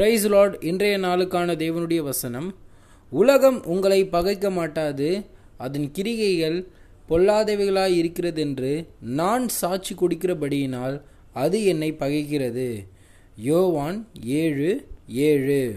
Price Lord இன்றைய நாளுக்கான தேவனுடைய வசனம். உலகம் உங்களை பகைக்க மாட்டாது அதன் கிரிகைகள் பொல்லாதவைகளாய் இருக்கிறதென்று நான் சாட்சி கொடுக்கிறபடியினால் அது என்னை பகைக்கிறது. யோவான் ஏழு ஏழு.